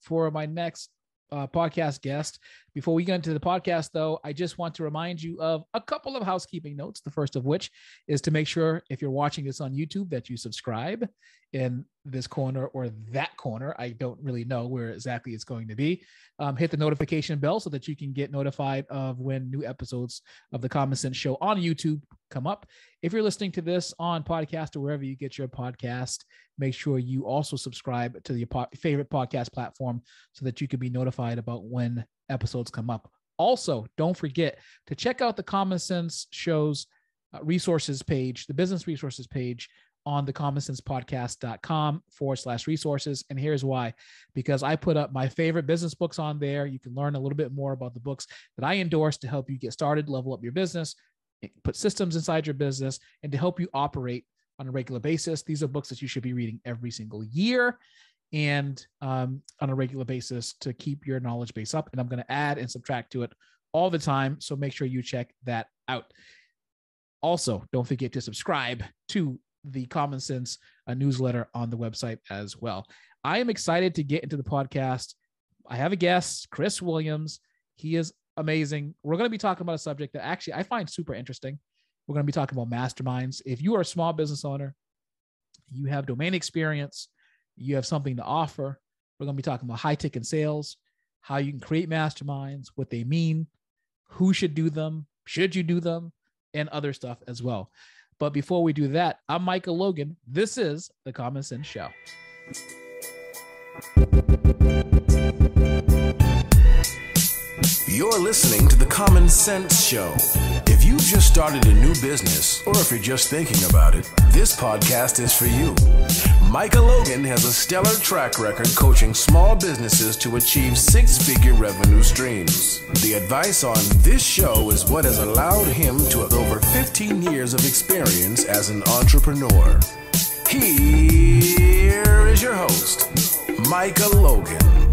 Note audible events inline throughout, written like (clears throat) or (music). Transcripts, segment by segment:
for my next uh, podcast guest. Before we get into the podcast, though, I just want to remind you of a couple of housekeeping notes. The first of which is to make sure if you're watching this on YouTube that you subscribe in this corner or that corner. I don't really know where exactly it's going to be. Um, hit the notification bell so that you can get notified of when new episodes of the Common Cents Show on YouTube come up. If you're listening to this on podcast or wherever you get your podcast, make sure you also subscribe to your po- favorite podcast platform so that you can be notified about when episodes come up. Also, don't forget to check out the Common Cents Show's uh, resources page, the business resources page on the commoncentspodcast.com forward slash resources. And here's why because I put up my favorite business books on there. You can learn a little bit more about the books that I endorse to help you get started, level up your business, put systems inside your business, and to help you operate on a regular basis. These are books that you should be reading every single year and um, on a regular basis to keep your knowledge base up. And I'm going to add and subtract to it all the time. So make sure you check that out. Also, don't forget to subscribe to the Common Cents uh, newsletter on the website as well. I am excited to get into the podcast. I have a guest, Chris Williams. He is amazing. We're going to be talking about a subject that actually I find super interesting. We're going to be talking about masterminds. If you are a small business owner, you have domain experience, you have something to offer. We're going to be talking about high ticket sales, how you can create masterminds, what they mean, who should do them, should you do them, and other stuff as well. But before we do that, I'm Micah Logan. This is the Common Cents Show. You're listening to the Common Cents Show. If you've just started a new business, or if you're just thinking about it, this podcast is for you. Micah Logan has a stellar track record coaching small businesses to achieve six figure revenue streams. The advice on this show is what has allowed him to have over 15 years of experience as an entrepreneur. Here is your host, Micah Logan.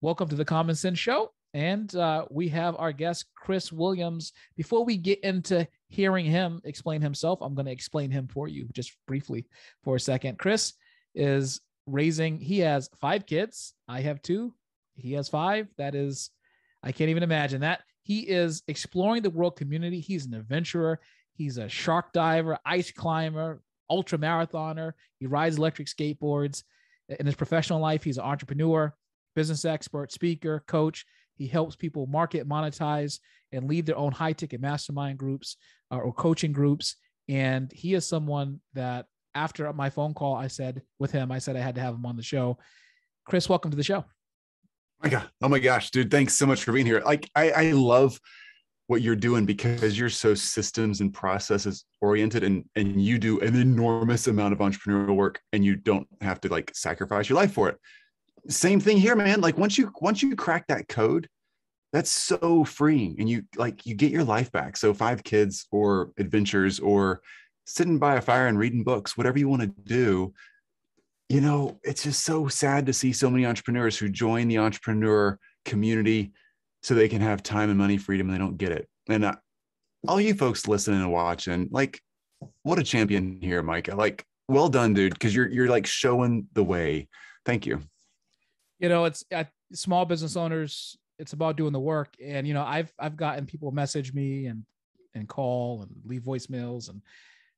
Welcome to the Common Cents Show. And uh, we have our guest, Chris Williams. Before we get into hearing him explain himself, I'm going to explain him for you just briefly for a second. Chris is raising, he has five kids. I have two. He has five. That is, I can't even imagine that. He is exploring the world community. He's an adventurer. He's a shark diver, ice climber, ultra marathoner. He rides electric skateboards. In his professional life, he's an entrepreneur, business expert, speaker, coach. He helps people market, monetize, and lead their own high ticket mastermind groups uh, or coaching groups. And he is someone that after my phone call, I said with him, I said I had to have him on the show. Chris, welcome to the show. Oh my God. Oh my gosh, dude. Thanks so much for being here. Like I, I love what you're doing because you're so systems and processes oriented and and you do an enormous amount of entrepreneurial work and you don't have to like sacrifice your life for it. Same thing here, man. Like once you once you crack that code, that's so freeing and you like you get your life back. So five kids or adventures or sitting by a fire and reading books, whatever you want to do, you know, it's just so sad to see so many entrepreneurs who join the entrepreneur community so they can have time and money freedom and they don't get it. And all you folks listening and watching, like, what a champion here, Mike. Like, well done, dude, because you're you're like showing the way. Thank you. You know, it's uh, small business owners. It's about doing the work, and you know, I've I've gotten people message me and and call and leave voicemails and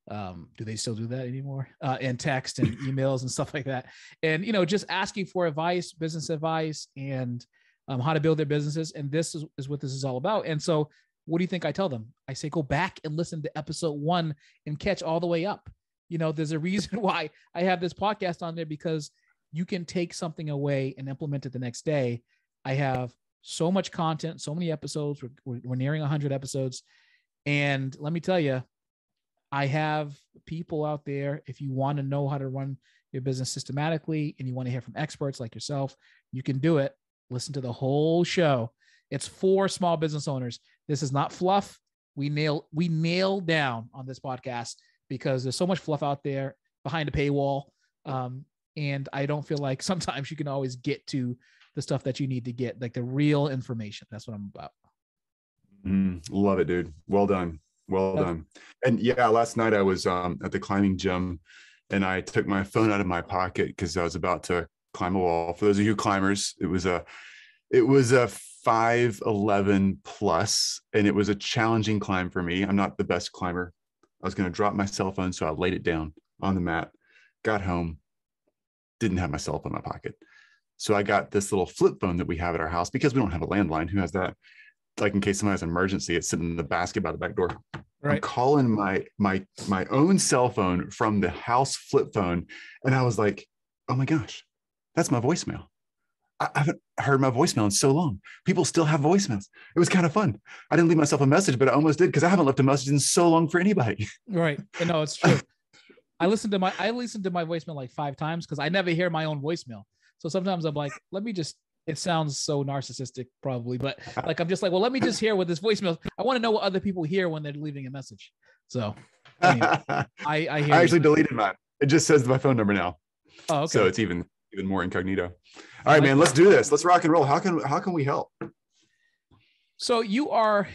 um, do they still do that anymore? Uh, and text and (laughs) emails and stuff like that. And you know just asking for advice business advice and um, how to build their businesses. And this is, is what this is all about. And so what do you think i tell them? I say go back and listen to episode one and catch all the way up. You know there's a reason (laughs) why i have this podcast on there because you can take something away and implement it the next day i have so much content so many episodes we're, we're nearing 100 episodes and let me tell you I have people out there. If you want to know how to run your business systematically and you want to hear from experts like yourself, you can do it. Listen to the whole show. It's for small business owners. This is not fluff. We nail we nail down on this podcast because there's so much fluff out there behind a paywall. Um, and I don't feel like (laughs) sometimes you can always get to the stuff that you need to get, like the real information. That's what I'm about. Mm, love it, dude. Well done. Well done. And yeah, last night I was um, at the climbing gym and I took my (laughs) phone out of my pocket because I was about to climb a wall. For those of you climbers, it was a it was a 511 plus and it was a challenging climb for me. I'm not the best climber. I was going to drop my cell phone, so I laid it down on the mat. Got home, didn't have my cell phone in my pocket. So I got this little flip phone that we have at our house because we don't have a landline. Who has that? Like in case somebody has an emergency, it's sitting in the basket by the back door. I'm calling my my my own cell phone from the house flip phone, and I was like, "Oh my gosh, that's my voicemail." I I haven't heard my voicemail in so long. People still have voicemails. It was kind of fun. I didn't leave myself a message, but I almost did because I haven't left a message in so long for anybody. (laughs) Right. No, it's true. I listened to my I listened to my voicemail like five times because I never hear my own voicemail. So sometimes I'm like, let me just. It sounds so narcissistic, probably, but (laughs) like I'm just like, well, let me just hear what this voicemail. I want to know what other people hear when they're leaving a message. So Anyway, I (laughs) I I hear. you. actually deleted mine. It just says my phone number now. oh, okay. So it's even even more incognito. All right, man, let's do this. Let's rock and roll. How can how can we help? So you are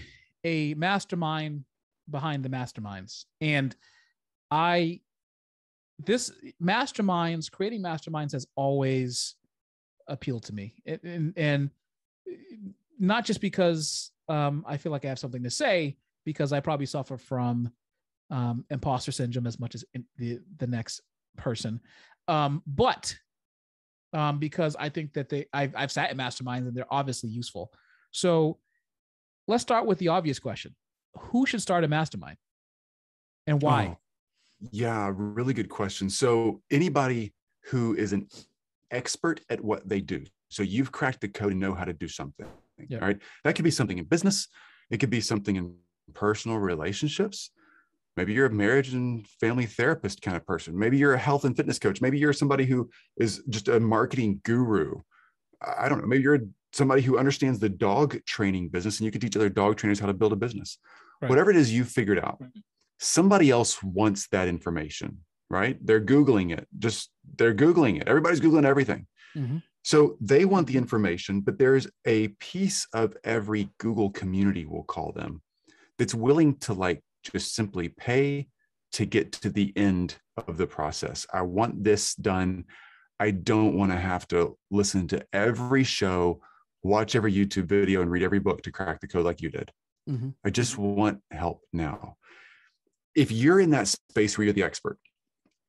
a mastermind behind the masterminds. And I this masterminds, creating masterminds has always appealed to me. And and, and not just because um, I feel like I have something to say, because I probably suffer from um, imposter syndrome as much as the the next person, um, but um, because I think that they I've I've sat in masterminds and they're obviously useful. So let's start with the obvious question: Who should start a mastermind, and why? Oh, yeah, really good question. So anybody who is an expert at what they do. So you've cracked the code and know how to do something. Yeah. All right. That could be something in business. It could be something in personal relationships. Maybe you're a marriage and family therapist kind of person. Maybe you're a health and fitness coach. Maybe you're somebody who is just a marketing guru. I I don't know. Maybe you're somebody who understands the dog training business and you can teach other dog trainers how to build a business. Right. Whatever it is you figured out, Right. Somebody else wants that information, right? They're Googling it. Just they're Googling it. Everybody's Googling everything. Mhm. So they want the information, but there's a piece of every Google community, we'll call them, that's willing to like just simply pay to get to the end of the process. I want this done. I don't want to have to listen to every show, watch every YouTube video, and read every book to crack the code like you did. Mhm. I just want help now. If you're in that space where you're the expert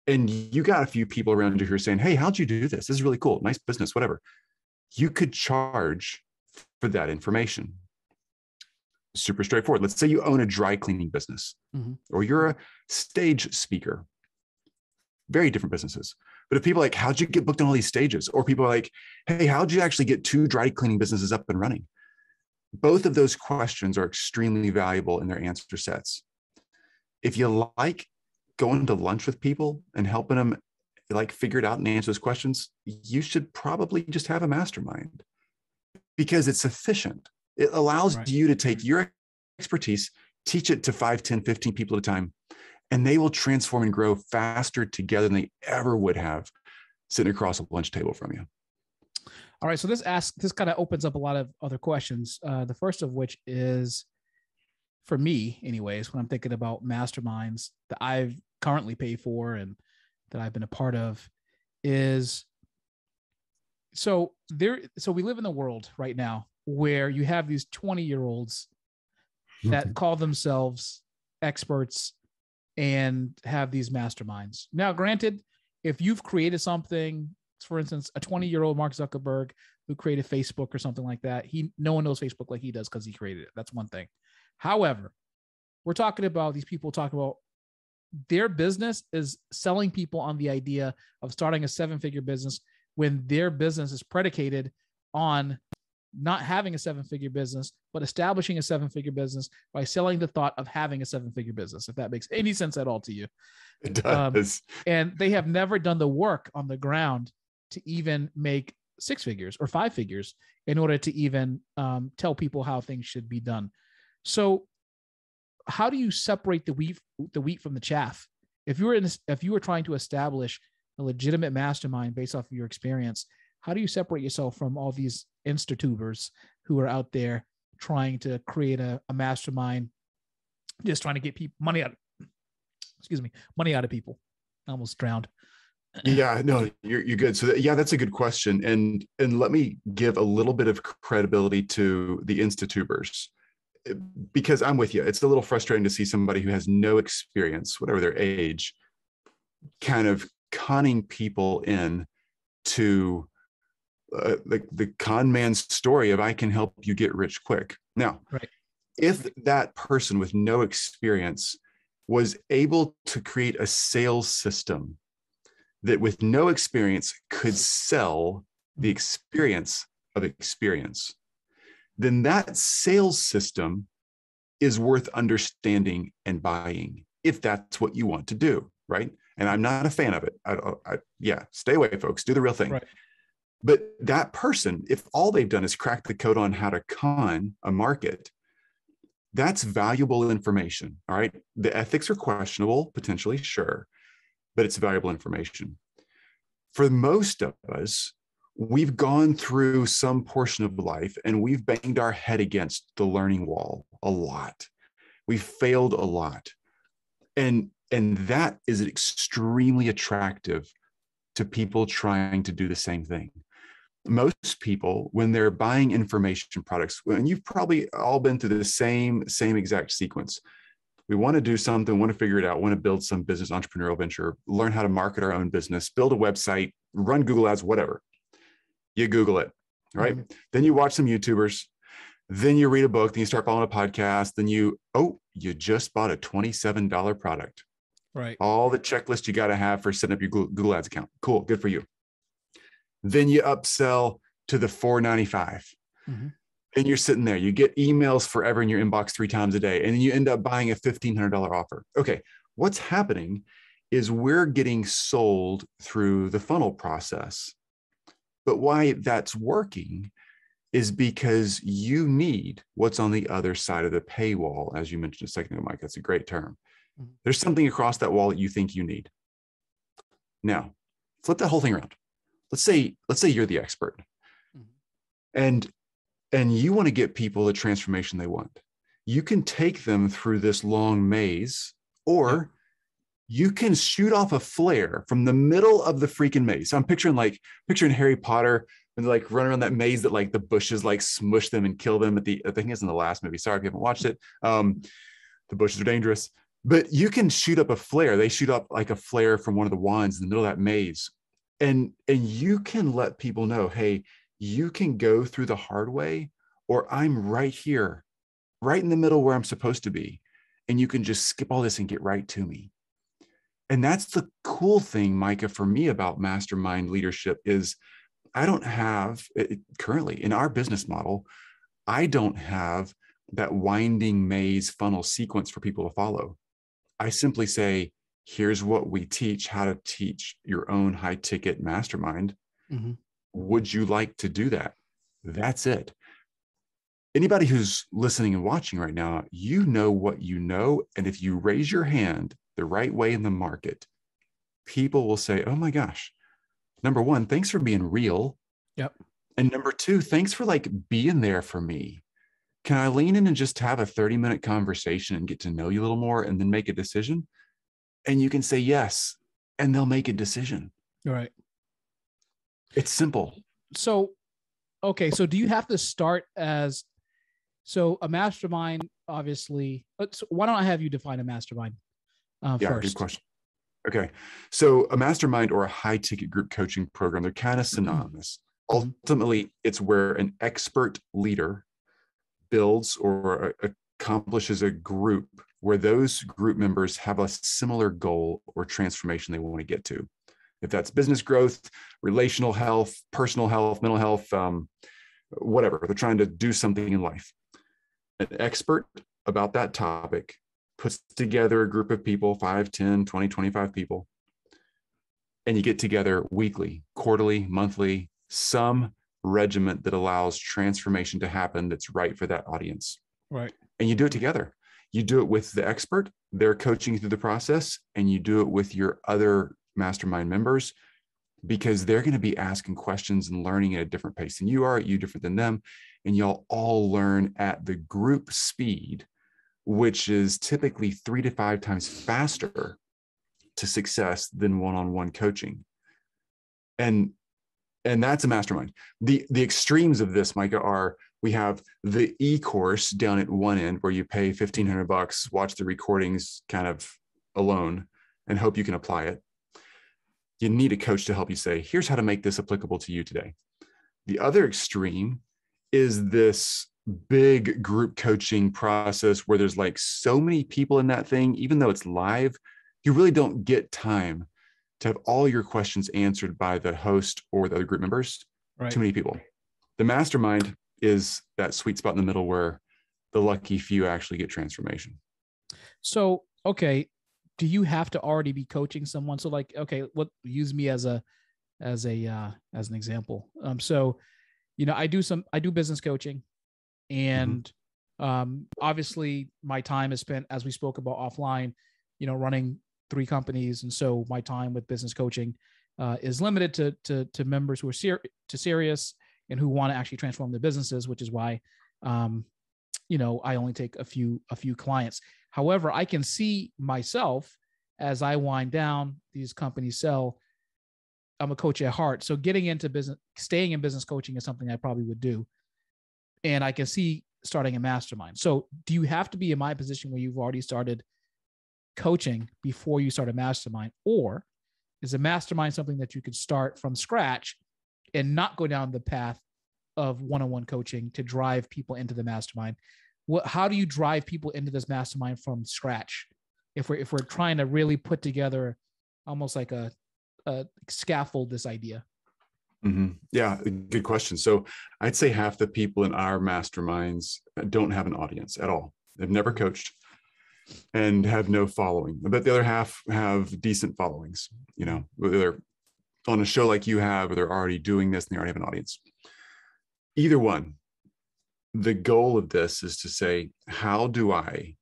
and you got a few people around you who are saying, Hey, how'd you do this? This is really cool. Nice business, whatever. You could charge for that information. Super straightforward. Let's say you own a dry cleaning business Mhm. or you're a stage speaker. Very different businesses. But if people are like, how'd you get booked on all these stages? Or people are like, hey, how'd you actually get two dry cleaning businesses up and running? Both of those questions are extremely valuable in their answer sets. If you like going to lunch with people and helping them like figure it out and answer those questions, you should probably just have a mastermind because it's efficient. It allows Right. you to take your expertise, teach it to 5, 10, 15 people at a time, and they will transform and grow faster together than they ever would have sitting across a lunch table from you. All right. So this asks this kind of opens up a lot of other questions. Uh, the first of which is, for me, anyways, when I'm thinking about masterminds that I've currently paid for and that I've been a part of, is so there. So we live in the world right now where you have these 20 year olds that call themselves experts and have these masterminds. Now, granted, if you've created something, for instance, a 20 year old Mark Zuckerberg who created Facebook or something like that, he no one knows Facebook like he does because he created it. That's one thing. However, we're talking about these people talking about their business is selling people on the idea of starting a seven figure business when their business is predicated on not having a seven figure business, but establishing a seven figure business by selling the thought of having a seven figure business, if that makes any sense at all to you. It Um, does. And they have never done the work on the ground to even make six figures or five figures in order to even um, tell people how things should be done. So, how do you separate the wheat the wheat from the chaff? If you were in, if you were trying to establish a legitimate mastermind based off of your experience, how do you separate yourself from all these insta-tubers who are out there trying to create a, a mastermind, just trying to get people money out, of, excuse me, money out of people? I almost drowned. (clears throat) yeah no you're, you're good so yeah that's a good question and and let me give a little bit of credibility to the institubers eh, because i'm with you it's a little frustrating to see somebody who has no experience whatever their age kind of conning people in to uh, the, the con man's story of i can help you get rich quick now right. if that person with no experience was able to create a sales system that with no experience could sell the experience of experience, then that sales system is worth understanding and buying if that's what you want to do, right? And I'm not a fan of it. I, I, yeah, stay away, folks. Do the real thing. Right. But that person, if all they've done is crack the code on how to con a market, that's valuable information. All right. The ethics are questionable, potentially, sure but it's valuable information. For most of us, we've gone through some portion of life and we've banged our head against the learning wall a lot. We've failed a lot. And, and that is extremely attractive to people trying to do the same thing. Most people, when they're buying information products, and you've probably all been through the same, same exact sequence we want to do something, want to figure it out, want to build some business entrepreneurial venture, learn how to market our own business, build a website, run Google ads, whatever. You Google it, right? Mm-hmm. Then you watch some YouTubers, then you read a book, then you start following a podcast, then you, oh, you just bought a $27 product. Right. All the checklist you got to have for setting up your Google Ads account. Cool. Good for you. Then you upsell to the 495. Mm-hmm and you're sitting there you get emails forever in your inbox three times a day and then you end up buying a $1500 offer okay what's happening is we're getting sold through the funnel process but why that's working is because you need what's on the other side of the paywall as you mentioned a second ago mike that's a great term mm-hmm. there's something across that wall that you think you need now flip that whole thing around let's say let's say you're the expert mm-hmm. and and you want to get people the transformation they want. You can take them through this long maze, or you can shoot off a flare from the middle of the freaking maze. So I'm picturing like picturing Harry Potter and like run around that maze that like the bushes like smush them and kill them at the I think it's in the last movie. Sorry if you haven't watched it. Um, the bushes are dangerous, but you can shoot up a flare. They shoot up like a flare from one of the wands in the middle of that maze, and and you can let people know, hey, you can go through the hard way, or I'm right here, right in the middle where I'm supposed to be. And you can just skip all this and get right to me. And that's the cool thing, Micah, for me about mastermind leadership is I don't have currently in our business model, I don't have that winding maze funnel sequence for people to follow. I simply say, here's what we teach how to teach your own high ticket mastermind. Mm-hmm would you like to do that? That's it. Anybody who's listening and watching right now, you know what you know. And if you raise your hand the right way in the market, people will say, Oh my gosh, number one, thanks for being real. Yep. And number two, thanks for like being there for me. Can I lean in and just have a 30 minute conversation and get to know you a little more and then make a decision? And you can say yes, and they'll make a decision. All right. It's simple. So, okay. So, do you have to start as so a mastermind? Obviously, uh, let's. Why don't I have you define a mastermind uh, yeah, first? Good question. Okay. So, a mastermind or a high ticket group coaching program, they're kind of mm-hmm. synonymous. Mm-hmm. Ultimately, it's where an expert leader builds or accomplishes a group where those group members have a similar goal or transformation they want to get to if that's business growth, relational health, personal health, mental health, um, whatever. They're trying to do something in life. An expert about that topic puts together a group of people 5, 10, 20, 25 people. And you get together weekly, quarterly, monthly, some regiment that allows transformation to happen that's right for that audience. Right. And you do it together. You do it with the expert, they're coaching through the process, and you do it with your other mastermind members because they're going to be asking questions and learning at a different pace than you are, you different than them. And y'all all learn at the group speed, which is typically three to five times faster to success than one on one coaching. and and that's a mastermind. The the extremes of this micah are we have the e-course down at one end where you pay 1500 bucks watch the recordings kind of alone and hope you can apply it. You need a coach to help you say here's how to make this applicable to you today. The other extreme is this big group coaching process where there's like so many people in that thing even though it's live you really don't get time to have all your questions answered by the host or the other group members. Right. Too many people. The mastermind is that sweet spot in the middle where the lucky few actually get transformation. So, okay, do you have to already be coaching someone? So, like, okay, what use me as a as a uh, as an example. Um, so, you know, I do some I do business coaching, and mm-hmm. um, obviously my time is spent as we spoke about offline. You know, running three companies, and so my time with business coaching uh, is limited to to, to members who are ser- to serious and who want to actually transform their businesses, which is why, um, you know, I only take a few a few clients. However, I can see myself as I wind down, these companies sell. I'm a coach at heart, so getting into business, staying in business coaching is something I probably would do, and I can see starting a mastermind. So, do you have to be in my position where you've already started coaching before you start a mastermind? Or is a mastermind something that you could start from scratch and not go down the path of one-on-one coaching to drive people into the mastermind? What how do you drive people into this mastermind from scratch? If we're if we're trying to really put together almost like a, a scaffold this idea. Mm-hmm. Yeah, good question. So I'd say half the people in our masterminds don't have an audience at all. They've never coached and have no following. But the other half have decent followings, you know, whether they're on a show like you have, or they're already doing this and they already have an audience. Either one, the goal of this is to say, how do I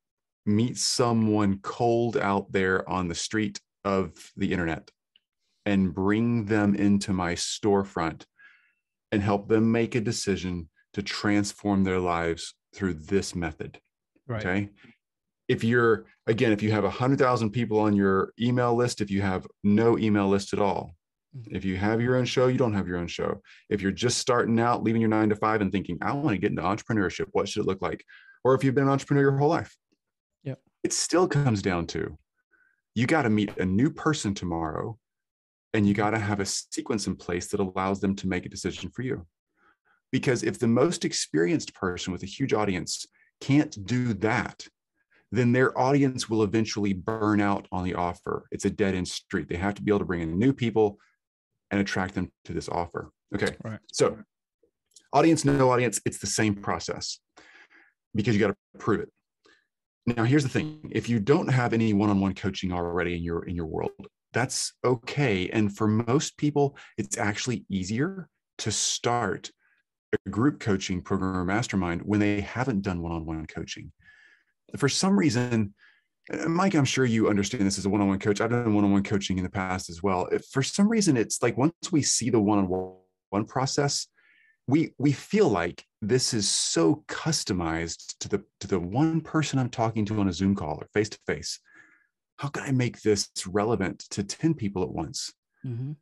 meet someone cold out there on the street of the internet and bring them into my storefront and help them make a decision to transform their lives through this method. Right. Okay if you're again if you have 100000 people on your email list if you have no email list at all mm-hmm. if you have your own show you don't have your own show if you're just starting out leaving your nine to five and thinking i want to get into entrepreneurship what should it look like or if you've been an entrepreneur your whole life yeah it still comes down to you got to meet a new person tomorrow and you got to have a sequence in place that allows them to make a decision for you because if the most experienced person with a huge audience can't do that then their audience will eventually burn out on the offer. It's a dead end street. They have to be able to bring in new people and attract them to this offer. Okay. Right. So, audience, no audience, it's the same process because you got to prove it. Now, here's the thing: if you don't have any one-on-one coaching already in your in your world, that's okay. And for most people, it's actually easier to start a group coaching program or mastermind when they haven't done one-on-one coaching for some reason, Mike, I'm sure you understand this as a one-on-one coach. I've done one-on-one coaching in the past as well. If for some reason, it's like once we see the one-on-one process, we we feel like this is so customized to the to the one person I'm talking to on a Zoom call or face to face. How can I make this relevant to 10 people at once? Mm-hmm.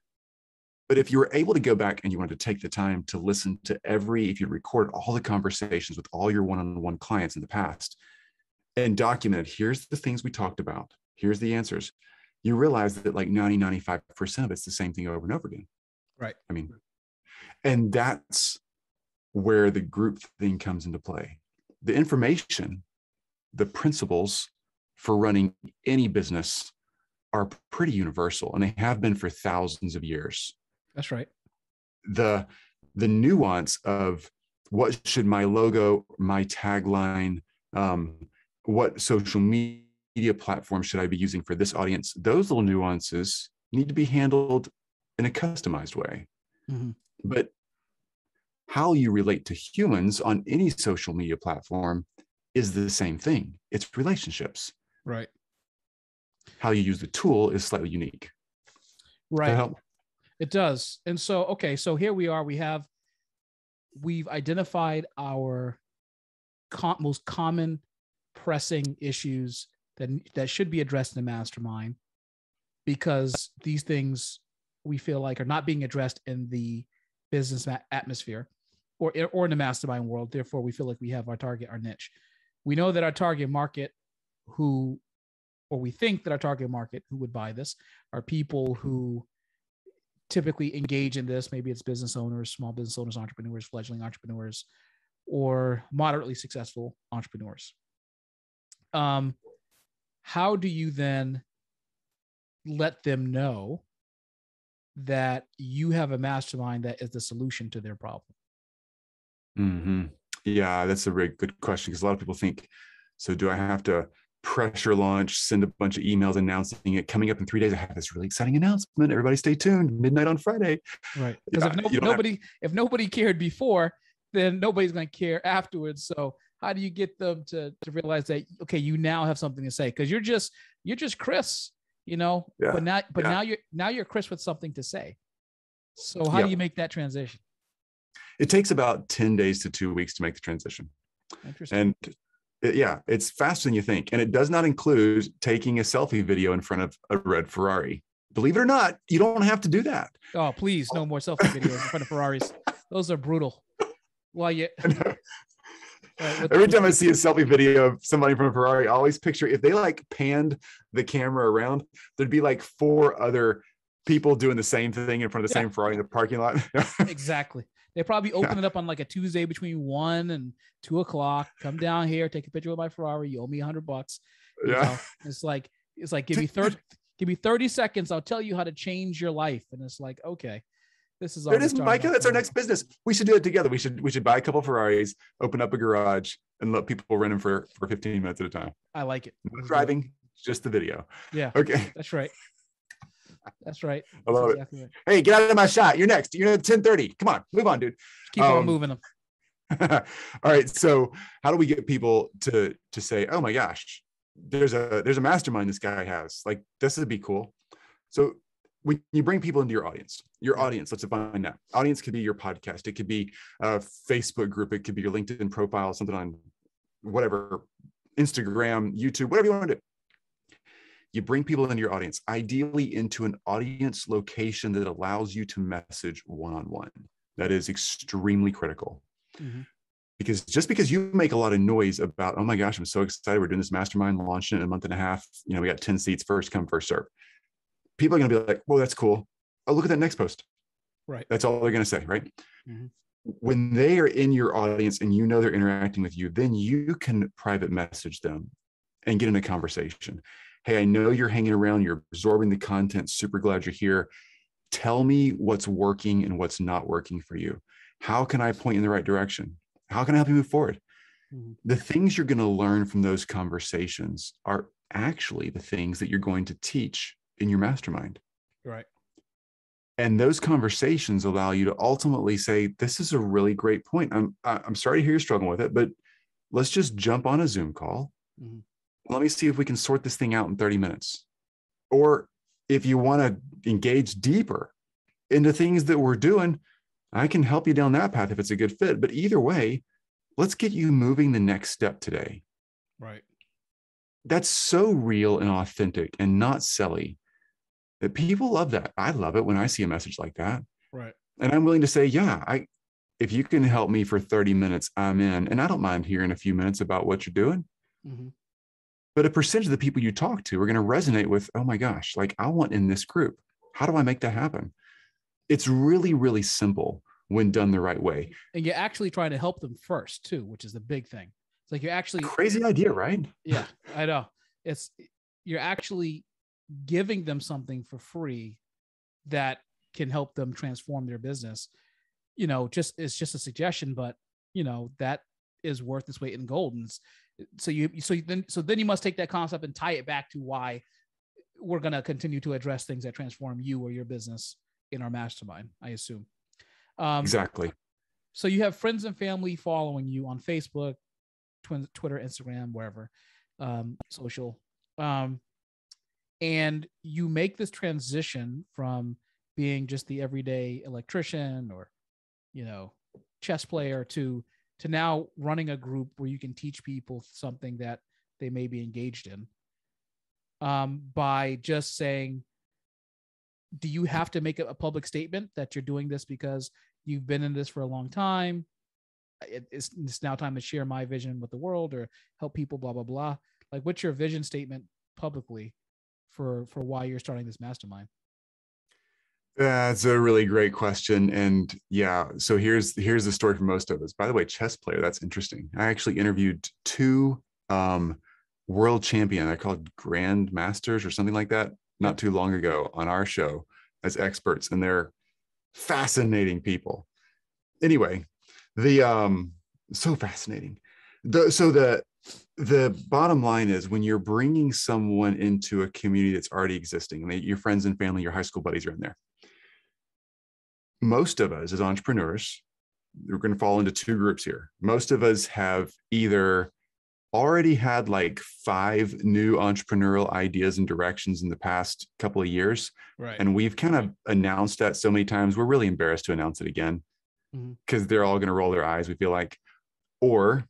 But if you were able to go back and you wanted to take the time to listen to every, if you record all the conversations with all your one on one clients in the past, and documented here's the things we talked about here's the answers you realize that like 90 95% of it's the same thing over and over again right i mean and that's where the group thing comes into play the information the principles for running any business are pretty universal and they have been for thousands of years that's right the the nuance of what should my logo my tagline um, what social media platform should I be using for this audience? Those little nuances need to be handled in a customized way. Mm-hmm. But how you relate to humans on any social media platform is the same thing. It's relationships. Right. How you use the tool is slightly unique. Right. It does. And so, okay, so here we are. We have, we've identified our com- most common pressing issues that that should be addressed in a mastermind because these things we feel like are not being addressed in the business atmosphere or or in the mastermind world. Therefore, we feel like we have our target, our niche. We know that our target market, who, or we think that our target market who would buy this, are people who typically engage in this. Maybe it's business owners, small business owners, entrepreneurs, fledgling entrepreneurs, or moderately successful entrepreneurs. Um, how do you then let them know that you have a mastermind that is the solution to their problem? hmm Yeah, that's a very good question because a lot of people think, so do I have to pressure launch, send a bunch of emails announcing it coming up in three days? I have this really exciting announcement. Everybody stay tuned, midnight on Friday. Right. (laughs) Because Yeah, if no, don't have- nobody if nobody cared before, then nobody's going to care afterwards. So how do you get them to to realize that okay, you now have something to say? Because you're just you're just Chris, you know. Yeah, But now but yeah. now you're now you're Chris with something to say. So how do you make that transition? It takes about 10 days to two weeks to make the transition. Interesting. And it- yeah, it's faster than you think. And it does not include taking a selfie video in front of a red Ferrari. Believe it or not, you don't have to do that. oh, please, no more selfie videos in front of Ferraris. Those are brutal. Well, you (laughs) Right, Every time I see a selfie video of somebody from a Ferrari, I always picture if they like panned the camera around, there'd be like four other people doing the same thing in front of the Yeah. same Ferrari in the parking lot. (laughs) exactly. They probably open it up on like a Tuesday between one and two o'clock. Come down here, take a picture with my Ferrari. You owe me a hundred bucks. you yeah. know? It's like it's like give me thirty give me 30 seconds. I'll tell you how to change your life. And it's like, okay, this is There it is, Micah. That's our next business. We should do it together. We should we should buy a couple Ferraris, open up a garage, and let people rent them for for 15 minutes at a time. I like it. No it. driving, just the video. Yeah. Okay. That's right. That's right. I love exactly right. it. Hey, get out of my shot. You're next. You're at 10:30. Come on, move on, dude. Keep on Um, moving them. (laughs) All right. So how do we get people to to say, oh my gosh, there's a there's a mastermind this guy has. Like this would be cool. So when you bring people into your audience, your audience, let's define that. Audience could be your podcast, it could be a Facebook group, it could be your LinkedIn profile, something on whatever, Instagram, YouTube, whatever you want to do. You bring people into your audience, ideally into an audience location that allows you to message one-on-one. That is extremely critical Mhm. because just because you make a lot of noise about oh my gosh i'm so excited we're doing this mastermind launching it in a month and a half you know we got 10 seats first come first serve people are going to be like well that's cool oh look at that next post Right. that's all they're going to say right Mhm. when they are in your audience and you know they're interacting with you then you can private message them and get in a conversation hey i know you're hanging around you're absorbing the content super glad you're here tell me what's working and what's not working for you how can i point in the right direction how can i help you move forward Mhm. the things you're going to learn from those conversations are actually the things that you're going to teach in your mastermind Right. and those conversations allow you to ultimately say this is a really great point i'm i'm sorry to hear you're struggling with it but let's just jump on a zoom call Mhm. Let me see if we can sort this thing out in 30 minutes. Or if you want to engage deeper into things that we're doing i can help you down that path if it's a good fit. But either way let's get you moving the next step today. Right. that's so real and authentic and not silly. That people love that. I love it when i see a message like that. Right. and i'm willing to say yeah i if you can help me for 30 minutes i'm in. And i don't mind hearing a few minutes about what you're doing. Mhm. But a percentage of the people you talk to are going to resonate with oh my gosh like i want in this group. How do i make that happen? It's really really simple when done the right way. And you're actually trying to help them first too, which is the big thing. It's like you're actually crazy idea right? Yeah (laughs) i know. It's you're actually giving them something for free that can help them transform their business. You know just it's just a suggestion but you know that is worth its weight in gold. And it's- so you so you then so then you must take that concept and tie it back to why we're going to continue to address things that transform you or your business in our mastermind i assume. Um exactly. so you have friends and family following you on Facebook, Twin, Twitter, Instagram, wherever, um, social, um, and you make this transition from being just the everyday electrician or, you know, chess player to to now running a group where you can teach people something that they may be engaged in. Um, by just saying, do you have to make a, public statement that you're doing this because you've been in this for a long time? It, it's, it's now time to share my vision with the world or help people, blah, blah, blah. Like, what's your vision statement publicly for for why you're starting this mastermind? That's a really great question. And yeah, so here's here's the story for most of us. By the way, chess player, that's interesting. I actually interviewed two um, world champion, I called grand masters or something like that, not too long ago on our show as experts, and they're fascinating people. Anyway, the um so fascinating. The so the the bottom line is when you're bringing someone into a community that's already existing, and your friends and family, your high school buddies are in there. Most of us as entrepreneurs, we're going to fall into two groups here. Most of us have either already had like five new entrepreneurial ideas and directions in the past couple of years. Right. And we've kind of announced that so many times, we're really embarrassed to announce it again because Mhm. they're all going to roll their eyes, we feel like. Or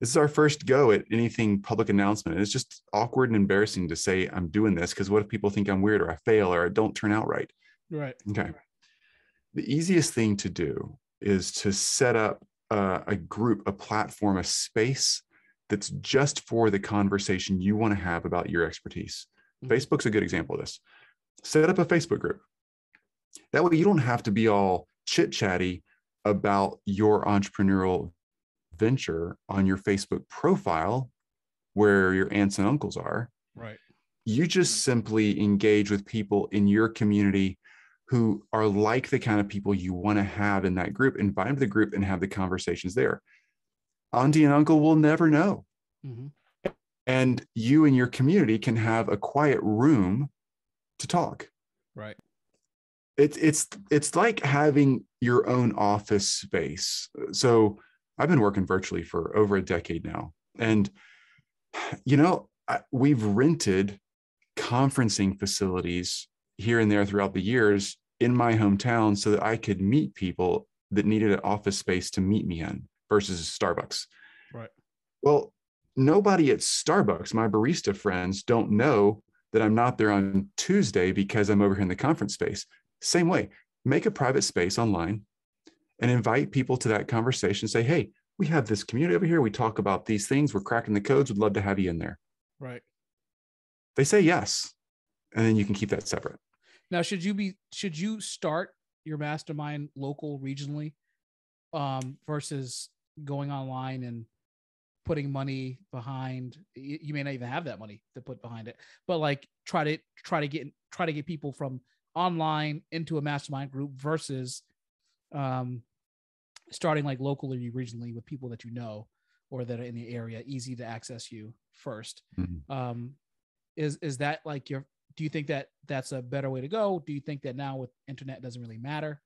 this is our first go at anything public announcement. It's just awkward and embarrassing to say, I'm doing this because what if people think I'm weird or I fail or I don't turn out right? Right. Okay. The easiest thing to do is to set up a, a group, a platform, a space that's just for the conversation you want to have about your expertise. Mhm. Facebook's a good example of this. Set up a Facebook group. That way, you don't have to be all chit chatty about your entrepreneurial venture on your Facebook profile where your aunts and uncles are Right. you just simply engage with people in your community who are like the kind of people you want to have in that group invite them to the group and have the conversations there. Auntie and uncle will never know. Hmm and you and your community can have a quiet room to talk. Right. it's it's it's like having your own office space. So i've been working virtually for over a decade now. And you know I- we've rented conferencing facilities here and there throughout the years in my hometown so that i could meet people that needed an office space to meet me in versus starbucks Right. well nobody at starbucks my barista friends don't know that i'm not there on tuesday because i'm over here in the conference space same way, make a private space online and invite people to that conversation. Say, hey, we have this community over here. We talk about these things. We're cracking the codes. We'd love to have you in there. Right. They say yes. And then you can keep that separate. Now, should you be should you start your mastermind local regionally um versus going online and putting money behind you may not even have that money to put behind it but like try to try to get try to get people from online into a mastermind group versus um starting like locally regionally with people that you know or that are in the area easy to access you 1st Mhm. um is is that like your do you think that that's a better way to go do you think that now with internet doesn't really matter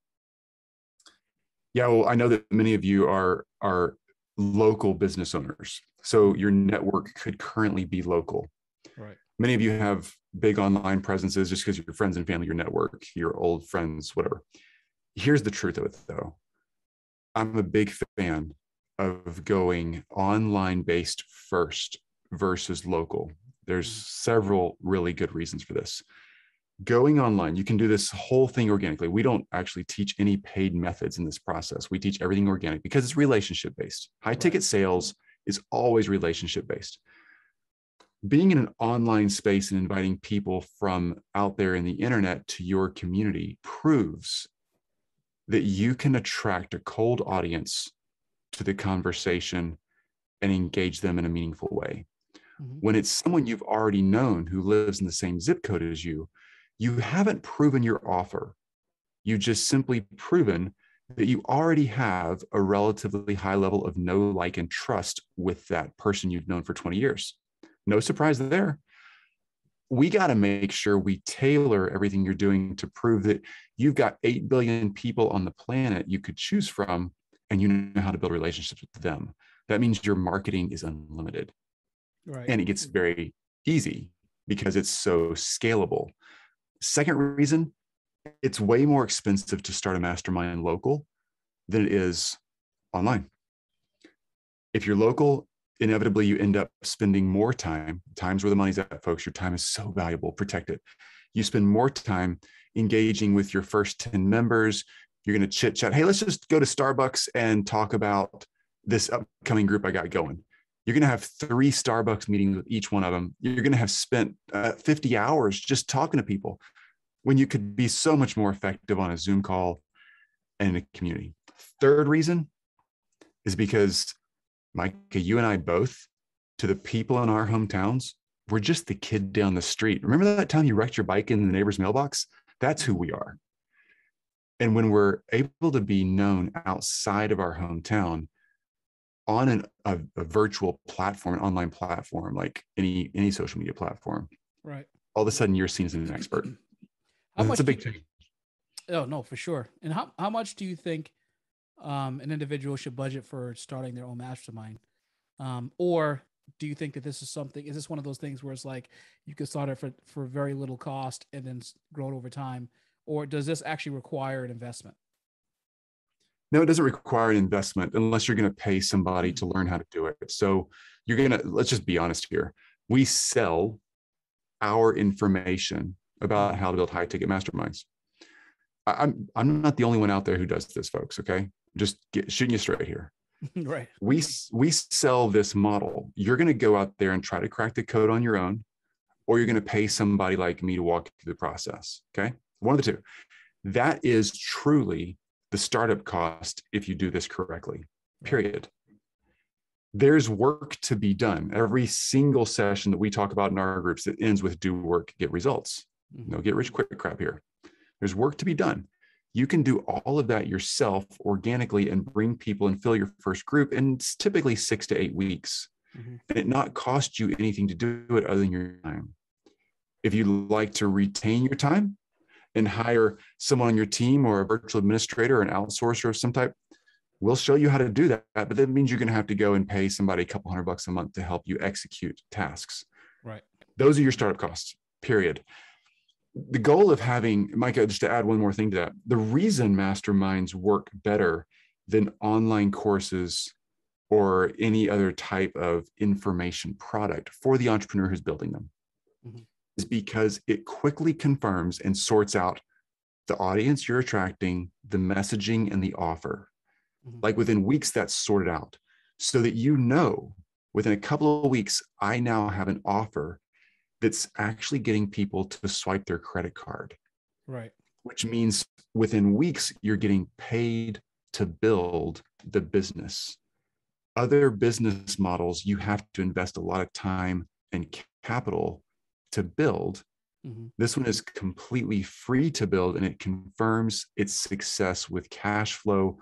Yeah, well, I know that many of you are are local business owners. So your network could currently be local. right Many of you have big online presences just because your friends and family, your network, your old friends, whatever. Here's the truth of it though. I'm a big fan of going online based first versus local. There's mm. several really good reasons for this. Going online, you can do this whole thing organically. We don't actually teach any paid methods in this process. We teach everything organic because it's relationship based. High ticket sales is always relationship based. Being in an online space and inviting people from out there in the internet to your community proves that you can attract a cold audience to the conversation and engage them in a meaningful way. Mhm. When it's someone you've already known who lives in the same zip code as you, you haven't proven your offer. You've just simply proven that you already have a relatively high level of know, like, and trust with that person you've known for 20 years. No surprise there. We got to make sure we tailor everything you're doing to prove that you've got 8 billion people on the planet you could choose from and you know how to build relationships with them. That means your marketing is unlimited right and it gets very easy because it's so scalable. Second reason, it's way more expensive to start a mastermind local than it is online. If you're local, inevitably you end up spending more time. Times where the money's at, folks. Your time is so valuable. Protect it. You spend more time engaging with your first 10 members. You're going to chit chat. Hey, let's just go to Starbucks and talk about this upcoming group I got going. You're going to have three Starbucks meetings with each one of them. You're going to have spent uh, 50 hours just talking to people when you could be so much more effective on a Zoom call and a community. Third reason is because, Micah, you and I both, to the people in our hometowns, we're just the kid down the street. Remember that time you wrecked your bike in the neighbor's mailbox? That's who we are. And when we're able to be known outside of our hometown on an, a, a virtual platform, an online platform, like any any social media platform, right? All of a sudden, you're seen as an expert. (clears throat) How That's a big change. Oh no, for sure. And how how much do you think um, an individual should budget for starting their own mastermind? Um, or do you think that this is something is this one of those things where it's like you could start it for for very little cost and then grow it over time or does this actually require an investment no it doesn't require an investment unless you're going to pay somebody to learn how to do it so you're going to let's just be honest here we sell our information about how to build high ticket masterminds i'm i'm not the only one out there who does this folks okay just get, shooting you straight here (laughs) right. We we sell this model. You're going to go out there and try to crack the code on your own, or you're going to pay somebody like me to walk you through the process. Okay, one of the two. That is truly the startup cost if you do this correctly. Period. There's work to be done. Every single session that we talk about in our groups that ends with do work, get results. Mm-hmm. No get rich quick crap here. There's work to be done you can do all of that yourself organically and bring people and fill your first group in typically six to eight weeks mm-hmm. and it not cost you anything to do it other than your time if you'd like to retain your time and hire someone on your team or a virtual administrator or an outsourcer of some type we'll show you how to do that. But that means you're going to have to go and pay somebody a couple hundred bucks a month to help you execute tasks. Right. Those are your startup costs period. The goal of having Micah, just to add one more thing to that, the reason masterminds work better than online courses or any other type of information product for the entrepreneur who's building them. Mm-hmm. Is because it quickly confirms and sorts out the audience you're attracting, the messaging, and the offer. Mm-hmm. Like within weeks, that's sorted out so that you know within a couple of weeks, I now have an offer that's actually getting people to swipe their credit card. Right. Which means within weeks, you're getting paid to build the business. Other business models, you have to invest a lot of time and capital to build. Mm-hmm. This one is completely free to build and it confirms its success with cash flow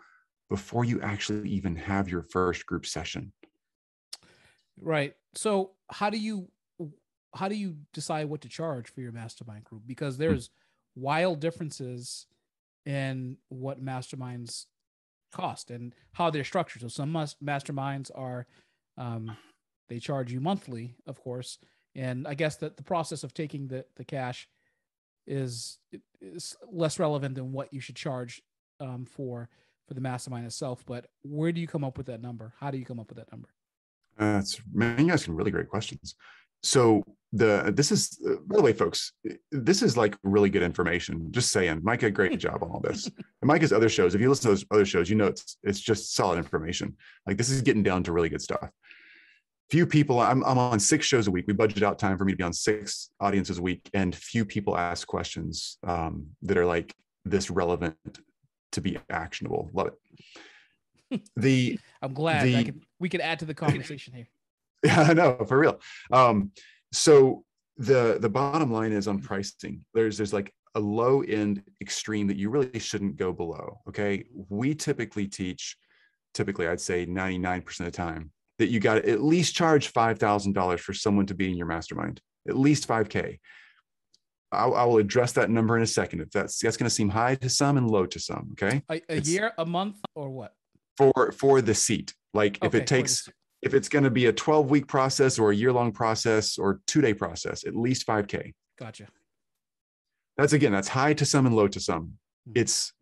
before you actually even have your first group session. Right. So, how do you how do you decide what to charge for your mastermind group? Because hmm. there's wild differences in what masterminds cost and how they're structured. So some must, masterminds are um, they charge you monthly, of course, and I guess that the process of taking the the cash is is less relevant than what you should charge um, for for the mastermind itself. But where do you come up with that number? How do you come up with that number? Uh, it's man, you asking really great questions. So the this is uh, by the way folks this is like really good information just saying micah great job on all this (laughs) and micah's other shows if you listen to those other shows you know it's it's just solid information like this is getting down to really good stuff few people I'm, I'm on six shows a week. We budget out time for me to be on six audiences a week and few people ask questions um, that are like this relevant to be actionable. Love it. (laughs) The i'm glad the, can, we could add to the conversation here. (laughs) Yeah i know for real. Um, so the the bottom line is on pricing. There's there's like a low end extreme that you really shouldn't go below okay? We typically teach typically i'd say 99% of the time that you got to at least charge $5000 for someone to be in your mastermind at least 5k I, I will address that number in a second if that's that's going to seem high to some and low to some okay a, a year a month or what for for the seat like okay, if it takes if it's going to be a 12 week process or a year long process or two day process, at least 5K. Gotcha. That's again, that's high to some and low to some. Mm-hmm. It's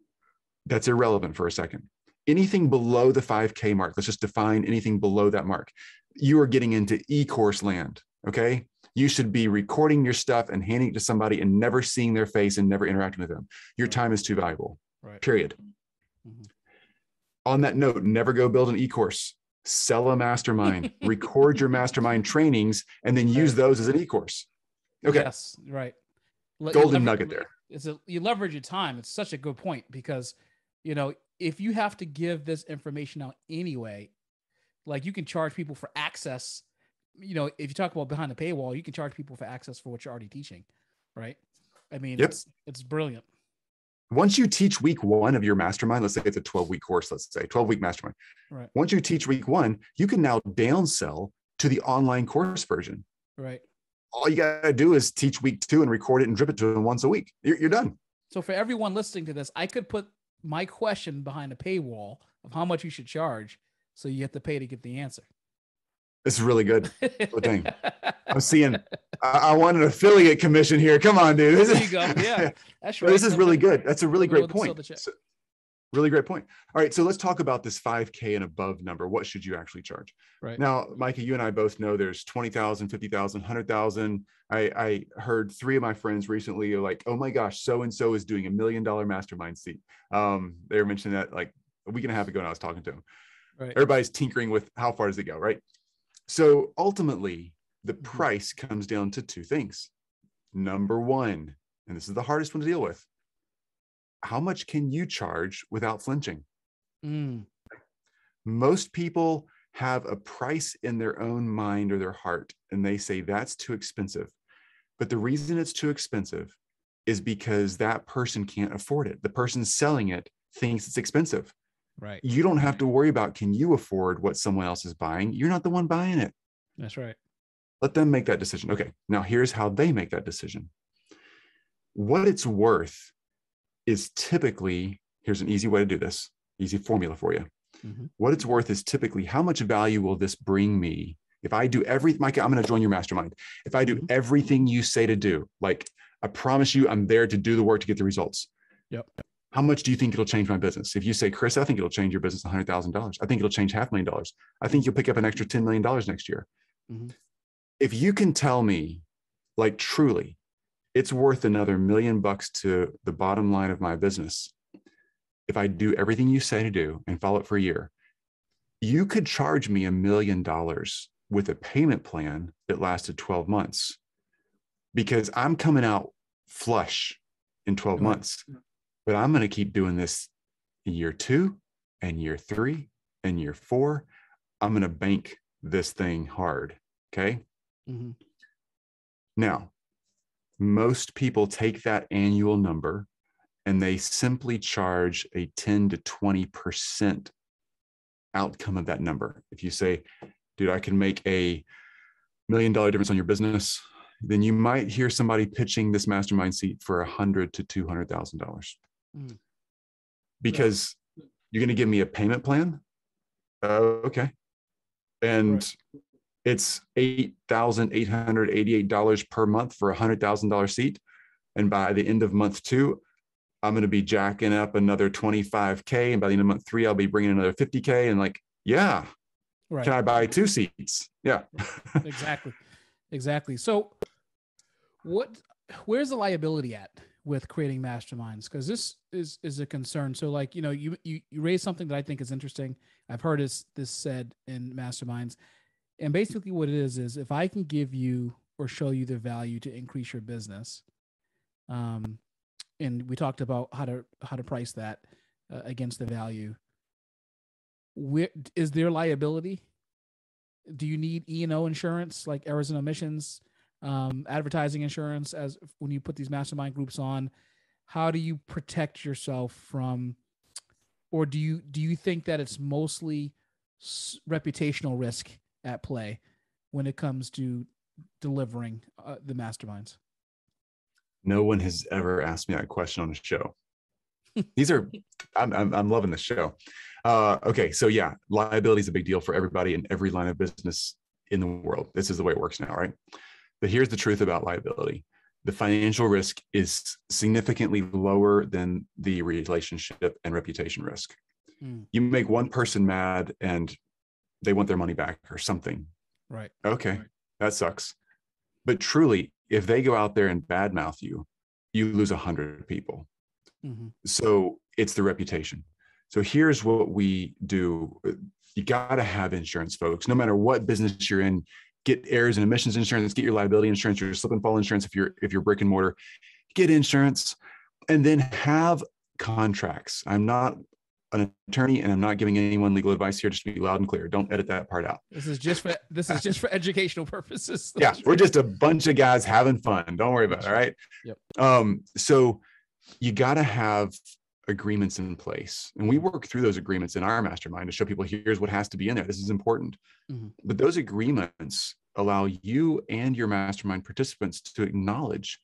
that's irrelevant for a second. Anything below the 5K mark, let's just define anything below that mark. You are getting into e course land. Okay. You should be recording your stuff and handing it to somebody and never seeing their face and never interacting with them. Your time is too valuable. Right. Period. Mhm. On that note, never go build an e-course. Sell a mastermind, (laughs) record your mastermind trainings, and then use those as an e-course. Okay. Yes. Right. Le- Golden nugget there. It's a, you leverage your time. It's such a good point because, you know, if you have to give this information out anyway, like you can charge people for access. You know, if you talk about behind the paywall, you can charge people for access for what you're already teaching, right? I mean, Yep. it's it's brilliant. Once you teach week one of your mastermind, let's say it's a 12 week course, let's say 12 week mastermind. Right. Once you teach week one, you can now downsell to the online course version. Right. All you got to do is teach week two and record it and drip it to them once a week. You're, you're done. So for everyone listening to this, I could put my question behind a paywall of how much you should charge, so you have to pay to get the answer. This is really good. dang. (laughs) I'm seeing, I, I want an affiliate commission here. Come on, dude. This There is- you (laughs) go. Yeah, that's right. this is really good. That's a really great point. So- really great point. All right. So let's talk about this 5K and above number. What should you actually charge? Right. Now, Micah, you and I both know there's 20,000, 50,000, 100,000. I, I heard three of my friends recently are like, oh my gosh, so and so is doing a million dollar mastermind seat. Um, they were mentioning that like a week and a half ago when I was talking to them. Right. Everybody's tinkering with how far does it go, right? So ultimately, the Mhm. price comes down to two things. Number one, and this is the hardest one to deal with how much can you charge without flinching? Mm, most people have a price in their own mind or their heart and they say that's too expensive. But the reason it's too expensive is because that person can't afford it. The person selling it thinks it's expensive. Right. you don't have to worry about can you afford what someone else is buying? You're not the one buying it. That's right. let them make that decision. Okay now here's how they make that decision. What it's worth is typically here's an easy way to do this easy formula for you Mhm. what it's worth is typically how much value will this bring me if i do every mike i'm going to join your mastermind if i do Mhm. everything you say to do like i promise you i'm there to do the work to get the results Yep. how much do you think it'll change my business if you say chris i think it'll change your business $100000 i think it'll change half a million dollars i think you'll pick up an extra $10 million next year Mhm. if you can tell me like truly it's worth another million bucks to the bottom line of my business if I do everything you say to do and follow it for a year, you could charge me a million dollars with a payment plan that lasted 12 months because I'm coming out flush in 12 Right. months. But I'm going to keep doing this year two and year three and year four. I'm going to bank this thing hard. Okay. Mhm. Now, most people take that annual number and they simply charge a 10 to 20% outcome of that number. If you say, dude, I can make a million dollar difference on your business, then you might hear somebody pitching this mastermind seat for a hundred to two hundred thousand dollars. Mm. Because you're going to give me a payment plan. Uh, okay. And Right. It's eight thousand eight hundred eighty-eight dollars per month for a hundred thousand dollar seat. And by the end of month two, I'm going to be jacking up another 25K. And by the end of month three, I'll be bringing another 50K. And like, yeah, Right. can I buy two seats? Yeah. (laughs) exactly exactly so what where's the liability at with creating masterminds because this is is a concern so like you know you, you you raise something that i think is interesting i've heard this this said in masterminds and basically what it is is if i can give you or show you the value to increase your business um and we talked about how to how to price that uh, against the value where is there liability do you need E and O insurance like errors and omissions, um, advertising insurance as when you put these mastermind groups on? How do you protect yourself from, or do you do you think that it's mostly reputational risk at play when it comes to delivering uh, the masterminds? No one has ever asked me that question on a show. (laughs) These are, I'm, I'm, I'm loving this show. Uh, okay. So yeah, liability is a big deal for everybody in every line of business in the world. This is the way it works now, right? But here's the truth about liability. The financial risk is significantly lower than the relationship and reputation risk. Mm. You make one person mad and they want their money back or something. Right. Okay. Right. That sucks. But truly, if they go out there and badmouth you, you lose a hundred people. Mm-hmm. So it's the reputation. So here's what we do. You got to have insurance, folks. No matter what business you're in, get errors and omissions insurance, get your liability insurance, your slip and fall insurance if you're if you're brick and mortar, get insurance, and then have contracts. I'm not an attorney and I'm not giving anyone legal advice here, just to be loud and clear. Don't edit that part out. This is just for this is just for (laughs) educational purposes. yeah, we're just a bunch of guys having fun. Don't worry about it. All right. Yep. Um, so you gotta have agreements in place. And we work through those agreements in our mastermind to show people here's what has to be in there. This is important. Mhm. But those agreements allow you and your mastermind participants to acknowledge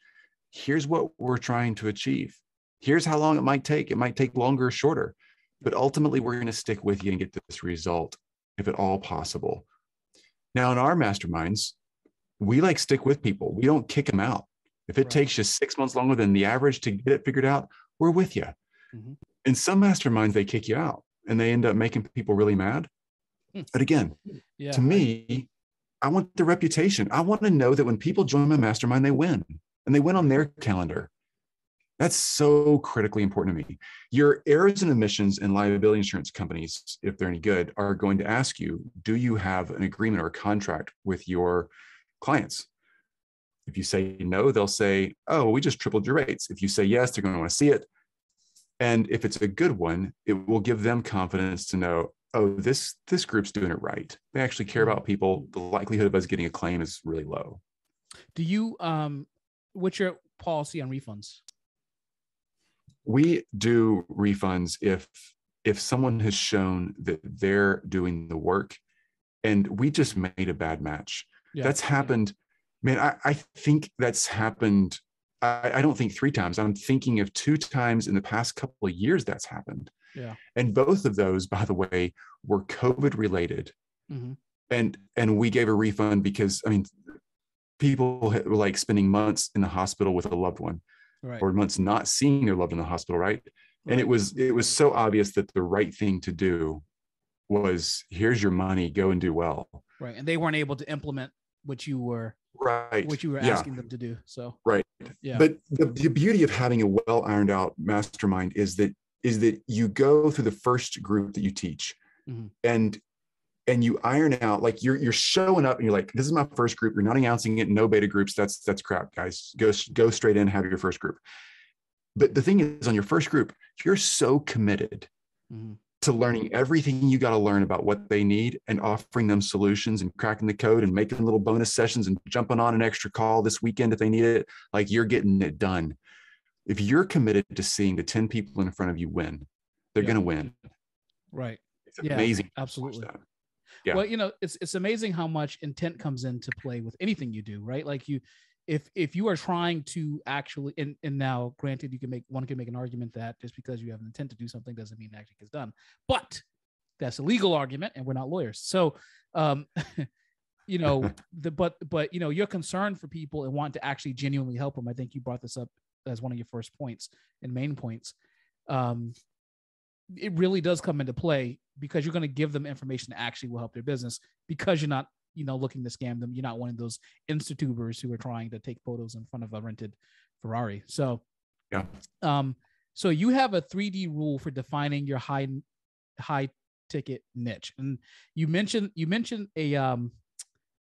here's what we're trying to achieve. Here's how long it might take. It might take longer or shorter, but ultimately we're going to stick with you and get this result if at all possible. Now, in our masterminds, we like stick with people. We don't kick them out. If it Right. takes you six months longer than the average to get it figured out, we're with you. Mhm. In some masterminds, they kick you out and they end up making people really mad. Hmm. But again, Yeah. to me, I want the reputation. I want to know that when people join my mastermind, they win and they win on their calendar. That's so critically important to me. Your errors and omissions and liability insurance companies, if they're any good, are going to ask you Do you have an agreement or a contract with your clients? If you say no, they'll say, Oh, we just tripled your rates. If you say yes, they're going to want to see it. And if it's a good one, it will give them confidence to know, oh, this this group's doing it right. They actually care about people. The likelihood of us getting a claim is really low. Do you um what's your policy on refunds? We do refunds if if someone has shown that they're doing the work and we just made a bad match. Yeah. That's happened. Man, I, I think that's happened. I, I don't think three times. I'm thinking of two times in the past couple of years that's happened. Yeah. And both of those, by the way, were COVID related. Mhm. And and we gave a refund because I mean, people were like spending months in the hospital with a loved one Right. or months not seeing their loved in the hospital, right? And it was it was so obvious that the right thing to do was here's your money, go and do well. right. And they weren't able to implement what you were Right. what you were Yeah. asking them to do. So Right. yeah. But the, the beauty of having a well ironed out mastermind is that is that you go through the first group that you teach Mhm. and and you iron out like you're you're showing up and you're like this is my first group. You're not announcing it. No beta groups. That's that's crap guys. Go go straight in have your first group. But the thing is on your first group you're so committed Mhm. to learning everything you got to learn about what they need and offering them solutions and cracking the code and making little bonus sessions and jumping on an extra call this weekend if they need it. Like you're getting it done. If you're committed to seeing the 10 people in front of you win they're Yeah. going to win. Right. it's amazing absolutely. Yeah. Well, you know, it's it's amazing how much intent comes into play with anything you do, right? Like you if if you are trying to actually and, and now granted you can make one can make an argument that just because you have an intent to do something doesn't mean it actually gets done. But that's a legal argument and we're not lawyers. So um (laughs) you know (laughs) the but but you know your concern for people and want to actually genuinely help them. I think you brought this up as one of your first points and main points. Um it really does come into play because you're going to give them information that actually will help their business because you're not you know looking to scam them you're not one of those insta-tubers who are trying to take photos in front of a rented ferrari so Yeah. um so you have a 3d rule for defining your high high ticket niche and you mentioned you mentioned a um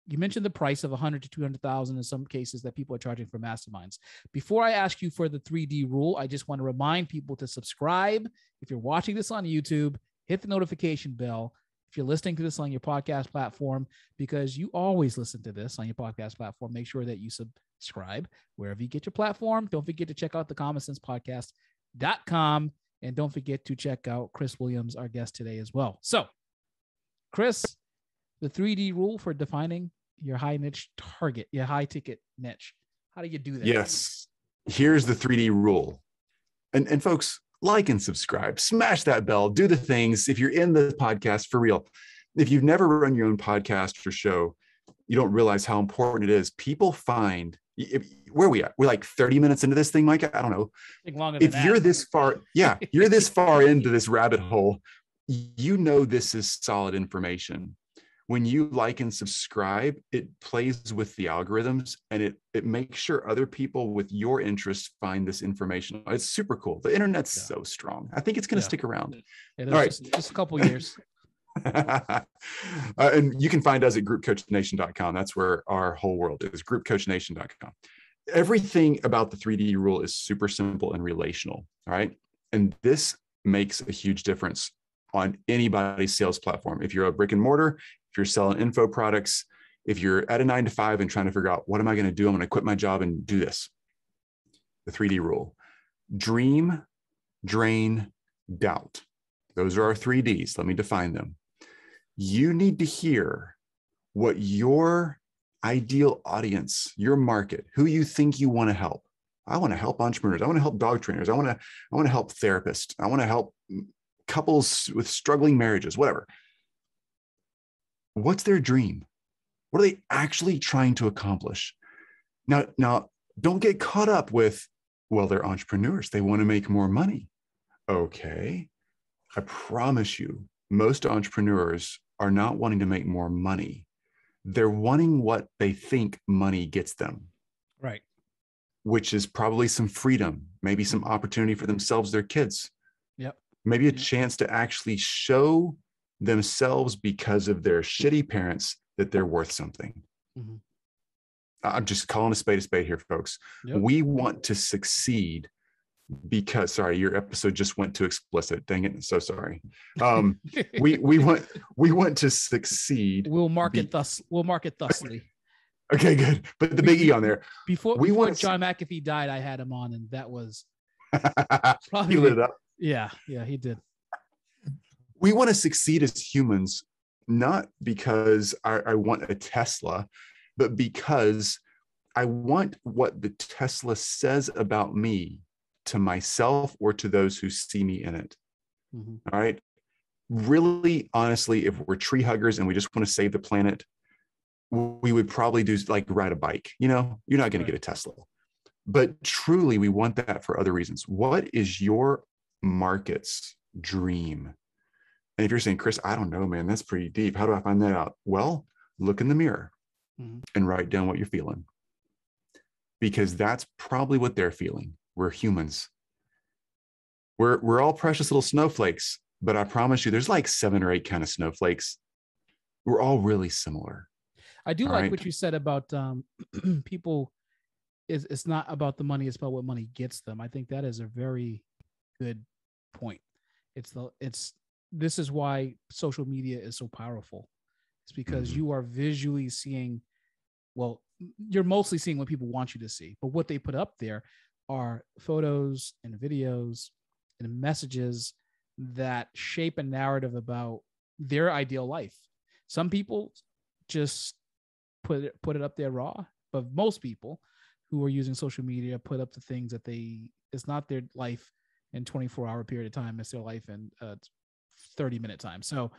you mentioned the price of 100 to 200,000 in some cases that people are charging for masterminds. Before I ask you for the 3D rule, I just want to remind people to subscribe. If you're watching this on YouTube, hit the notification bell. If you're listening to this on your podcast platform, because you always listen to this on your podcast platform, make sure that you subscribe wherever you get your platform. Don't forget to check out the Common Cents Podcast.com. And don't forget to check out Chris Williams, our guest today as well. So, Chris, the 3D rule for defining your high niche target, your high ticket niche. How do you do that? Yes. Here's the 3D rule. And, and folks, like and subscribe, smash that bell, do the things. If you're in the podcast for real, if you've never run your own podcast or show, you don't realize how important it is. People find if, where are we at? We're like 30 minutes into this thing, Mike. I don't know. Think longer If that. you're this far, yeah, you're this far into this rabbit hole, you know this is solid information. When you like and subscribe, it plays with the algorithms and it it makes sure other people with your interests find this information. It's super cool. The internet's Yeah. so strong. I think it's going to Yeah. stick around. All right. just, just a couple years. (laughs) (laughs) uh, and you can find us at groupcoachnation.com. That's where our whole world is groupcoachnation.com. Everything about the 3D rule is super simple and relational. All right. And this makes a huge difference on anybody's sales platform. If you're a brick and mortar, if you're selling info products, if you're at a nine to five and trying to figure out what am I going to do? I'm going to quit my job and do this. The 3D rule dream, drain, doubt. Those are our three Ds. Let me define them. You need to hear what your ideal audience, your market, who you think you want to help. I want to help entrepreneurs. I want to help dog trainers. I want to, I want to help therapists. I want to help couples with struggling marriages, whatever. What's their dream? What are they actually trying to accomplish? Now, now don't get caught up with, well, they're entrepreneurs. They want to make more money. Okay. I promise you, most entrepreneurs are not wanting to make more money. They're wanting what they think money gets them, Right. which is probably some freedom, maybe some opportunity for themselves, their kids. Yep. Maybe a Yep. chance to actually show themselves because of their shitty parents that they're worth something. Mhm. I'm just calling a spade a spade here, folks. Yep. We want to succeed because sorry, your episode just went too explicit. Dang it. So sorry. Um, (laughs) we we want we want to succeed. we'll mark be- it thus. We'll mark it thusly. (laughs) Okay, good. Put the big E on there. Before, We before want- John McAfee died, I had him on, and that was (laughs) probably lit it up. yeah, yeah, he did. We want to succeed as humans, not because I, I want a Tesla, but because I want what the Tesla says about me to myself or to those who see me in it. Mhm. All right. Really, honestly, if we're tree huggers and we just want to save the planet, we would probably do like ride a bike. You know, you're not going to get a Tesla. But truly, we want that for other reasons. What is your market's dream? And if you're saying, Chris, I don't know, man, that's pretty deep. How do I find that out? Well, look in the mirror Mhm. and write down what you're feeling. Because that's probably what they're feeling. We're humans. We're, we're all precious little snowflakes, but I promise you, there's like seven or eight kind of snowflakes. We're all really similar. I do All like right. what you said about um, (clears throat) people. Is it's not about the money; it's about what money gets them. I think that is a very good point. It's the it's this is why social media is so powerful. It's because Mhm. you are visually seeing. Well, you're mostly seeing what people want you to see, but what they put up there are photos and videos and messages that shape a narrative about their ideal life. Some people just put it put it up there raw, but most people who are using social media put up the things that they it's not their life in 24 hour period of time, it's their life in uh, 30 minute time. So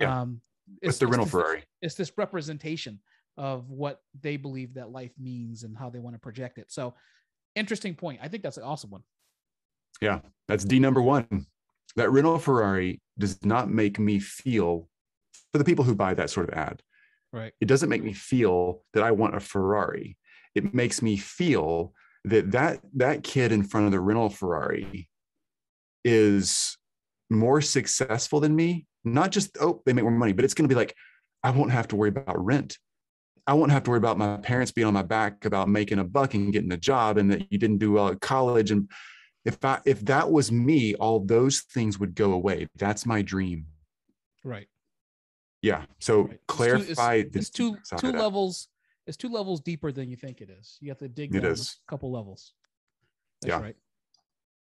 Yeah. um It's the rental this- Ferrari. it's this representation of what they believe that life means and how they want to project it. So interesting point. I think that's an awesome one. Yeah, that's D number one. That rental Ferrari does not make me feel, for the people who buy that sort of ad, Right. it doesn't make me feel that I want a Ferrari. It makes me feel that that that kid in front of the rental Ferrari is more successful than me. Not just oh they make more money, but it's going to be like I won't have to worry about rent. I won't have to worry about my parents being on my back about making a buck and getting a job and that you didn't do well at college. And if I, if that was me, all those things would go away. That's my dream. Right. Yeah. So Right. It's two- clarify it's, it's two two levels. It's two levels deeper than you think it is. You have to dig It is. a couple levels. That's Yeah. right.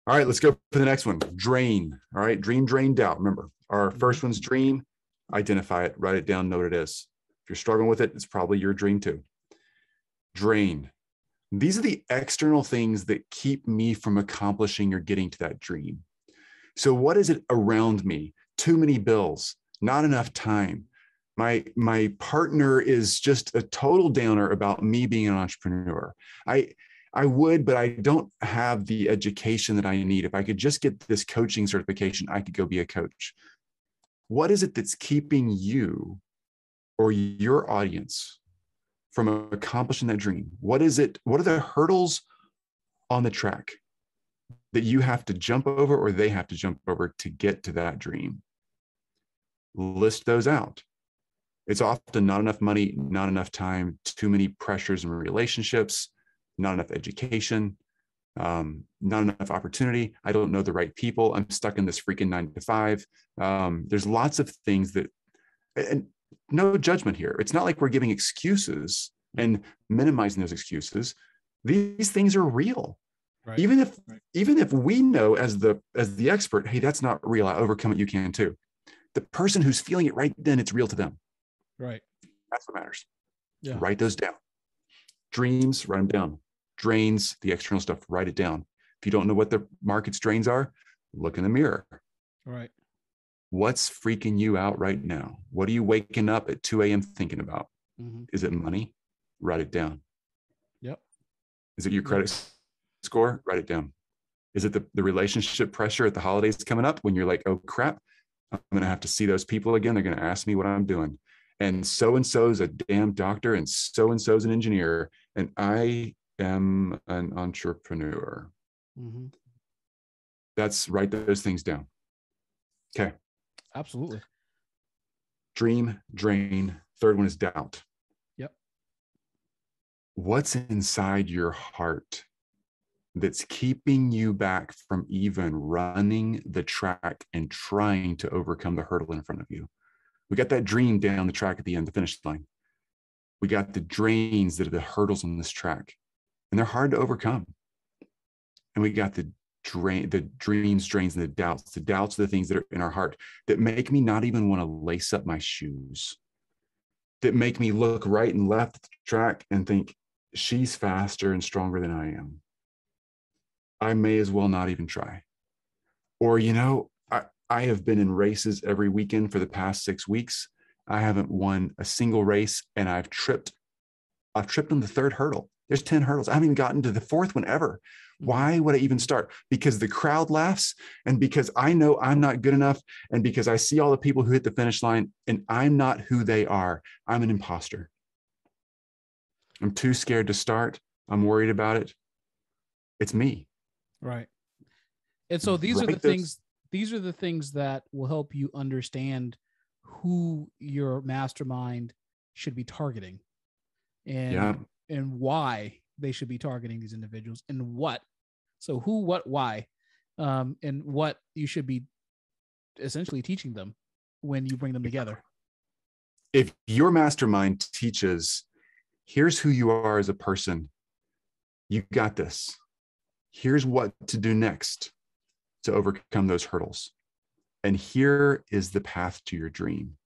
All right, let's go for the next one. Drain. All right, dream, drain, doubt. Remember, our Mm-hmm. first one's dream. Identify it, write it down, know what it is. If you're struggling with it, it's probably your dream too. Drain. These are the external things that keep me from accomplishing or getting to that dream. So, what is it around me? Too many bills, not enough time. My my partner is just a total downer about me being an entrepreneur. I I would, but I don't have the education that I need. If I could just get this coaching certification, I could go be a coach. What is it that's keeping you or your audience from accomplishing that dream? What is it? What are the hurdles on the track that you have to jump over or they have to jump over to get to that dream? List those out. It's often not enough money, not enough time, too many pressures and relationships, not enough education, um, not enough opportunity. I don't know the right people. I'm stuck in this freaking nine to five. Um, there's lots of things that, and no judgment here. It's not like we're giving excuses and minimizing those excuses. These things are real. Right. Even if right. even if we know as the as the expert, hey, that's not real. I overcome it. You can too. The person who's feeling it right then, it's real to them. Right. That's what matters. Yeah. Write those down. Dreams, write them down drains, the external stuff, write it down. If you don't know what the market's drains are, look in the mirror. Right. What's freaking you out right now? What are you waking up at 2 a.m. thinking about? Mm-hmm. Is it money? Write it down. Yep. Is it your credit yep. score? Write it down. Is it the, the relationship pressure at the holidays coming up when you're like, oh crap, I'm going to have to see those people again. They're going to ask me what I'm doing. And so and so is a damn doctor, and so and so is an engineer. And I am an entrepreneur. Mm-hmm. That's write those things down. Okay. Absolutely. Dream, drain. Third one is doubt. Yep. What's inside your heart that's keeping you back from even running the track and trying to overcome the hurdle in front of you? We got that dream down the track at the end, the finish line. We got the drains that are the hurdles on this track and they're hard to overcome. And we got the drain, the dreams, drains, and the doubts. The doubts are the things that are in our heart that make me not even want to lace up my shoes, that make me look right and left at the track and think, she's faster and stronger than I am. I may as well not even try. Or, you know, I, I have been in races every weekend for the past six weeks. I haven't won a single race and I've tripped. I've tripped on the third hurdle. There's 10 hurdles. I haven't even gotten to the fourth one ever. Mm-hmm. Why would I even start? Because the crowd laughs and because I know I'm not good enough and because I see all the people who hit the finish line and I'm not who they are. I'm an imposter. I'm too scared to start. I'm worried about it. It's me. Right. And so these right are the things these are the things that will help you understand who your mastermind should be targeting. And yeah and why they should be targeting these individuals and what. So who, what, why, um, and what you should be essentially teaching them when you bring them together. If your mastermind teaches, here's who you are as a person, you got this. Here's what to do next to overcome those hurdles. And here is the path to your dream.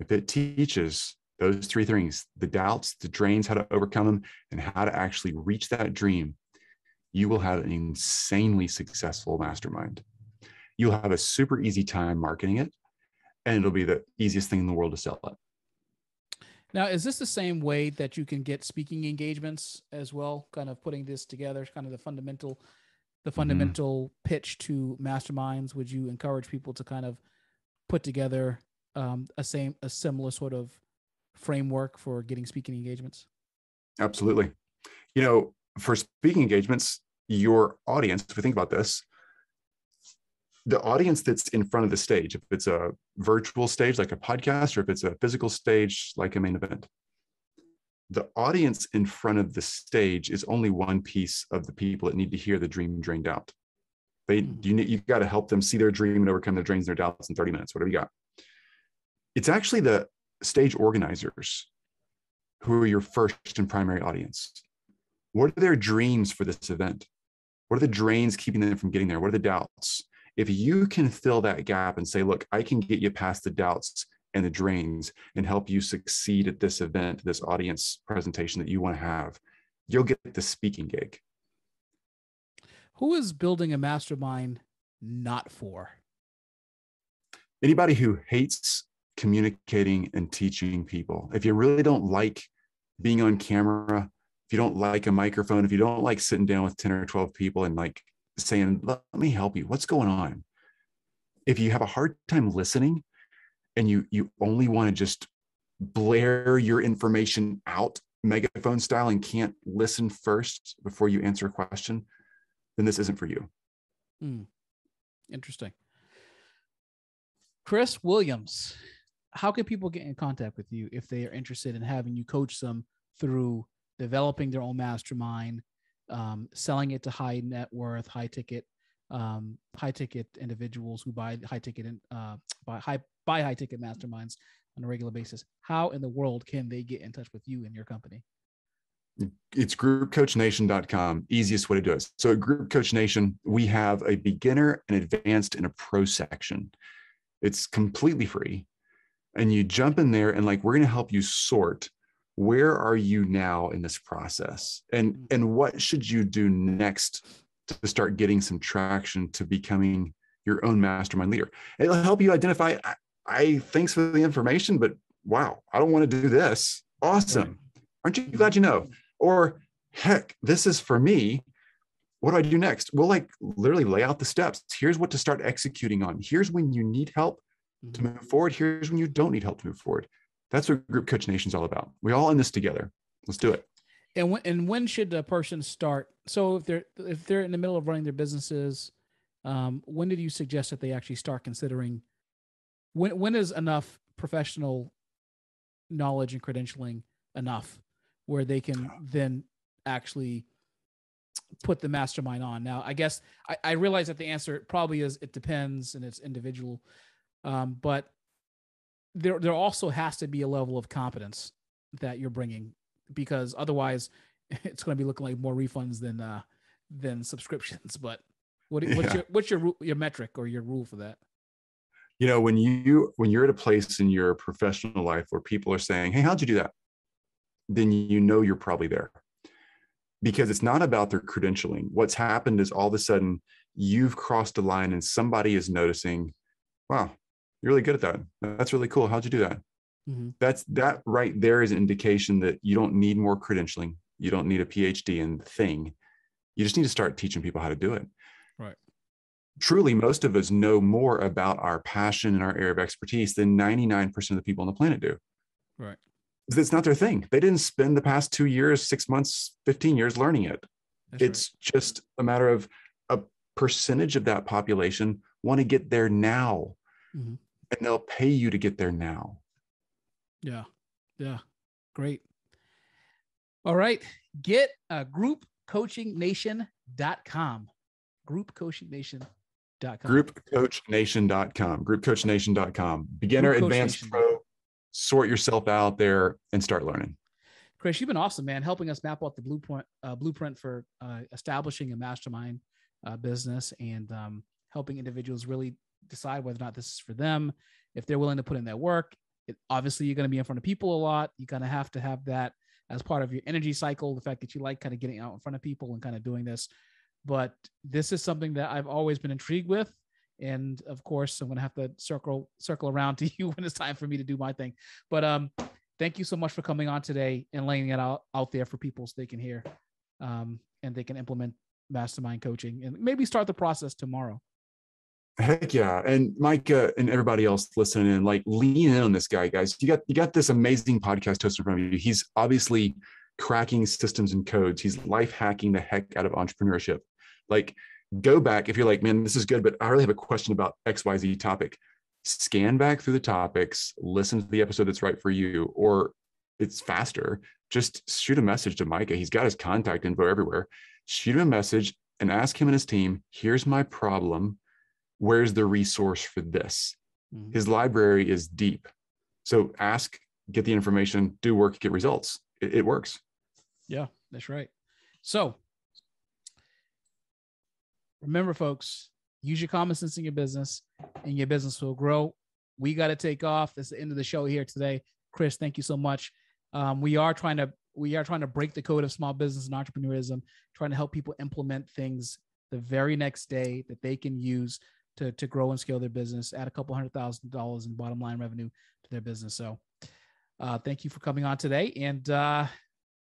If it teaches those three things the doubts, the drains, how to overcome them, and how to actually reach that dream, you will have an insanely successful mastermind. You'll have a super easy time marketing it, and it'll be the easiest thing in the world to sell it. Now, is this the same way that you can get speaking engagements as well? Kind of putting this together, kind of the fundamental, the mm-hmm. fundamental mm-hmm. pitch to masterminds. Would you encourage people to kind of put together um, a same, a similar sort of framework for getting speaking engagements? Absolutely. You know, for speaking engagements, your audience, if we think about this, the audience that's in front of the stage, if it's a virtual stage like a podcast, or if it's a physical stage like a main event, the audience in front of the stage is only one piece of the people that need to hear the dream drained out. They hmm. you you got to help them see their dream and overcome their drains and their doubts in 30 minutes, whatever you got. It's actually the stage organizers who are your first and primary audience. What are their dreams for this event? What are the drains keeping them from getting there? What are the doubts? If you can fill that gap and say, look, I can get you past the doubts and the drains and help you succeed at this event, this audience presentation that you want to have, you'll get the speaking gig. Who is building a mastermind not for? Anybody who hates communicating and teaching people. If you really don't like being on camera, if you don't like a microphone, if you don't like sitting down with 10 or 12 people and like saying, let me help you, what's going on? If you have a hard time listening and you you only want to just blare your information out megaphone style and can't listen first before you answer a question, then this isn't for you. Hmm. Interesting. Chris Williams, how can people get in contact with you if they are interested in having you coach them through developing their own mastermind, um, selling it to high net worth, high ticket, um, high ticket individuals who buy high ticket and uh, buy high buy high ticket masterminds on a regular basis? How in the world can they get in touch with you and your company? It's groupcoachnation.com. Easiest way to do it. So at Group Coach Nation, we have a beginner, an advanced, and a pro section. It's completely free. And you jump in there and like we're going to help you sort where are you now in this process? And mm. and what should you do next to start getting some traction to becoming your own mastermind leader? It'll help you identify i, I thanks for the information but wow i don't want to do this. Awesome. Aren't you glad you know? Or heck this is for me. What do i do next? We'll like literally lay out the steps. Here's what to start executing on. Here's when you need help to mm-hmm. move forward here's when you don't need help to move forward that's what Group Coach Nation is all about. We all in this together. Let's do it. And when and when should a person start? So if they're if they're in the middle of running their businesses, um, when did you suggest that they actually start considering? When when is enough professional knowledge and credentialing enough where they can then actually put the mastermind on? Now, I guess I, I realize that the answer probably is it depends and it's individual, um, but there there also has to be a level of competence that you're bringing because otherwise (laughs) it's going to be looking like more refunds than uh than subscriptions. (laughs) But what, what's yeah. your what's your your metric or your rule for that? You know when you when you're at a place in your professional life where people are saying hey how'd you do that? then you know you're probably there. Because it's not about their credentialing. What's happened is all of a sudden you've crossed a line and somebody is noticing wow you're really good at that. That's really cool. How'd you do that? Mm-hmm. That's that right there is an indication that you don't need more credentialing. You don't need a PhD in the thing. You just need to start teaching people how to do it. Right. Truly, most of us know more about our passion and our area of expertise than 99% of the people on the planet do. Right. It's not their thing. They didn't spend the past two years, six months, 15 years learning it. That's it's right. just a matter of a percentage of that population want to get there now. Mm-hmm and they'll pay you to get there now. Yeah. Yeah. Great. All right. Get uh, groupcoachingnation.com. Groupcoachingnation.com. Groupcoachnation.com. Groupcoachnation.com. Beginner, Group advanced, pro. Sort yourself out there and start learning. Chris, you've been awesome, man, helping us map out the blueprint uh, blueprint for uh, establishing a mastermind uh, business and um, helping individuals really decide whether or not this is for them. If they're willing to put in their work, it, obviously you're going to be in front of people a lot. You're going to have to have that as part of your energy cycle. The fact that you like kind of getting out in front of people and kind of doing this. But this is something that I've always been intrigued with. And of course, I'm going to have to circle circle around (laughs) to you when it's time for me to do my thing. But um, thank you so much for coming on today and laying it out out there for people so they can hear um, and they can implement mastermind coaching and maybe start the process tomorrow. Heck yeah. And Micah and everybody else listening in, like lean in on this guy, guys. You got you got this amazing podcast host in front of you. He's obviously cracking systems and codes. He's life hacking the heck out of entrepreneurship. Like go back if you're like, man, this is good, but I really have a question about XYZ topic. Scan back through the topics, listen to the episode that's right for you, or it's faster. Just shoot a message to Micah. He's got his contact info everywhere. Shoot him a message and ask him and his team, here's my problem where's the resource for this? Mm-hmm. His library is deep. So ask, get the information, do work, get results. It, it works. Yeah, that's right. So remember, folks, use your common sense in your business and your business will grow. We got to take off. That's the end of the show here today. Chris, thank you so much. Um, we are trying to we are trying to break the code of small business and entrepreneurism, trying to help people implement things the very next day that they can use to to grow and scale their business, add a couple hundred thousand dollars in bottom line revenue to their business. So, uh, thank you for coming on today, and uh,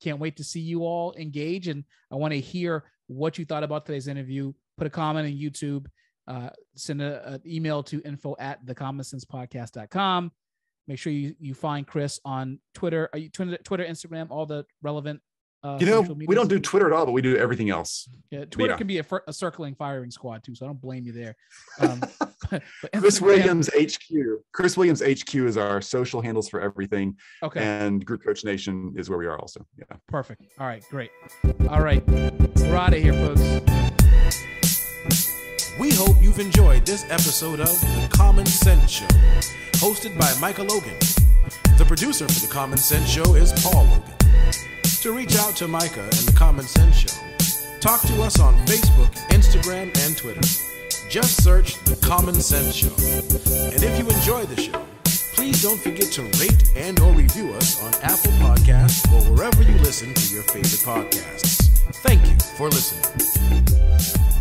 can't wait to see you all engage. And I want to hear what you thought about today's interview. Put a comment on YouTube. Uh, send an email to info at thecommoncentspodcast.com. Make sure you, you find Chris on Twitter, Twitter, Twitter, Instagram, all the relevant. Uh, you know, social we don't do Twitter at all, but we do everything else. Yeah, Twitter yeah. can be a, fir- a circling firing squad too, so I don't blame you there. Um, (laughs) (laughs) but Chris Williams HQ. Chris Williams HQ is our social handles for everything, Okay, and Group Coach Nation is where we are also. Yeah. perfect. All right, great. All right, we're out of here, folks. We hope you've enjoyed this episode of The Common Cents Show, hosted by Micah Logan. The producer for The Common Cents Show is Paul Logan. To reach out to Micah and The Common Cents Show, talk to us on Facebook, Instagram, and Twitter. Just search The Common Cents Show. And if you enjoy the show, please don't forget to rate and or review us on Apple Podcasts or wherever you listen to your favorite podcasts. Thank you for listening.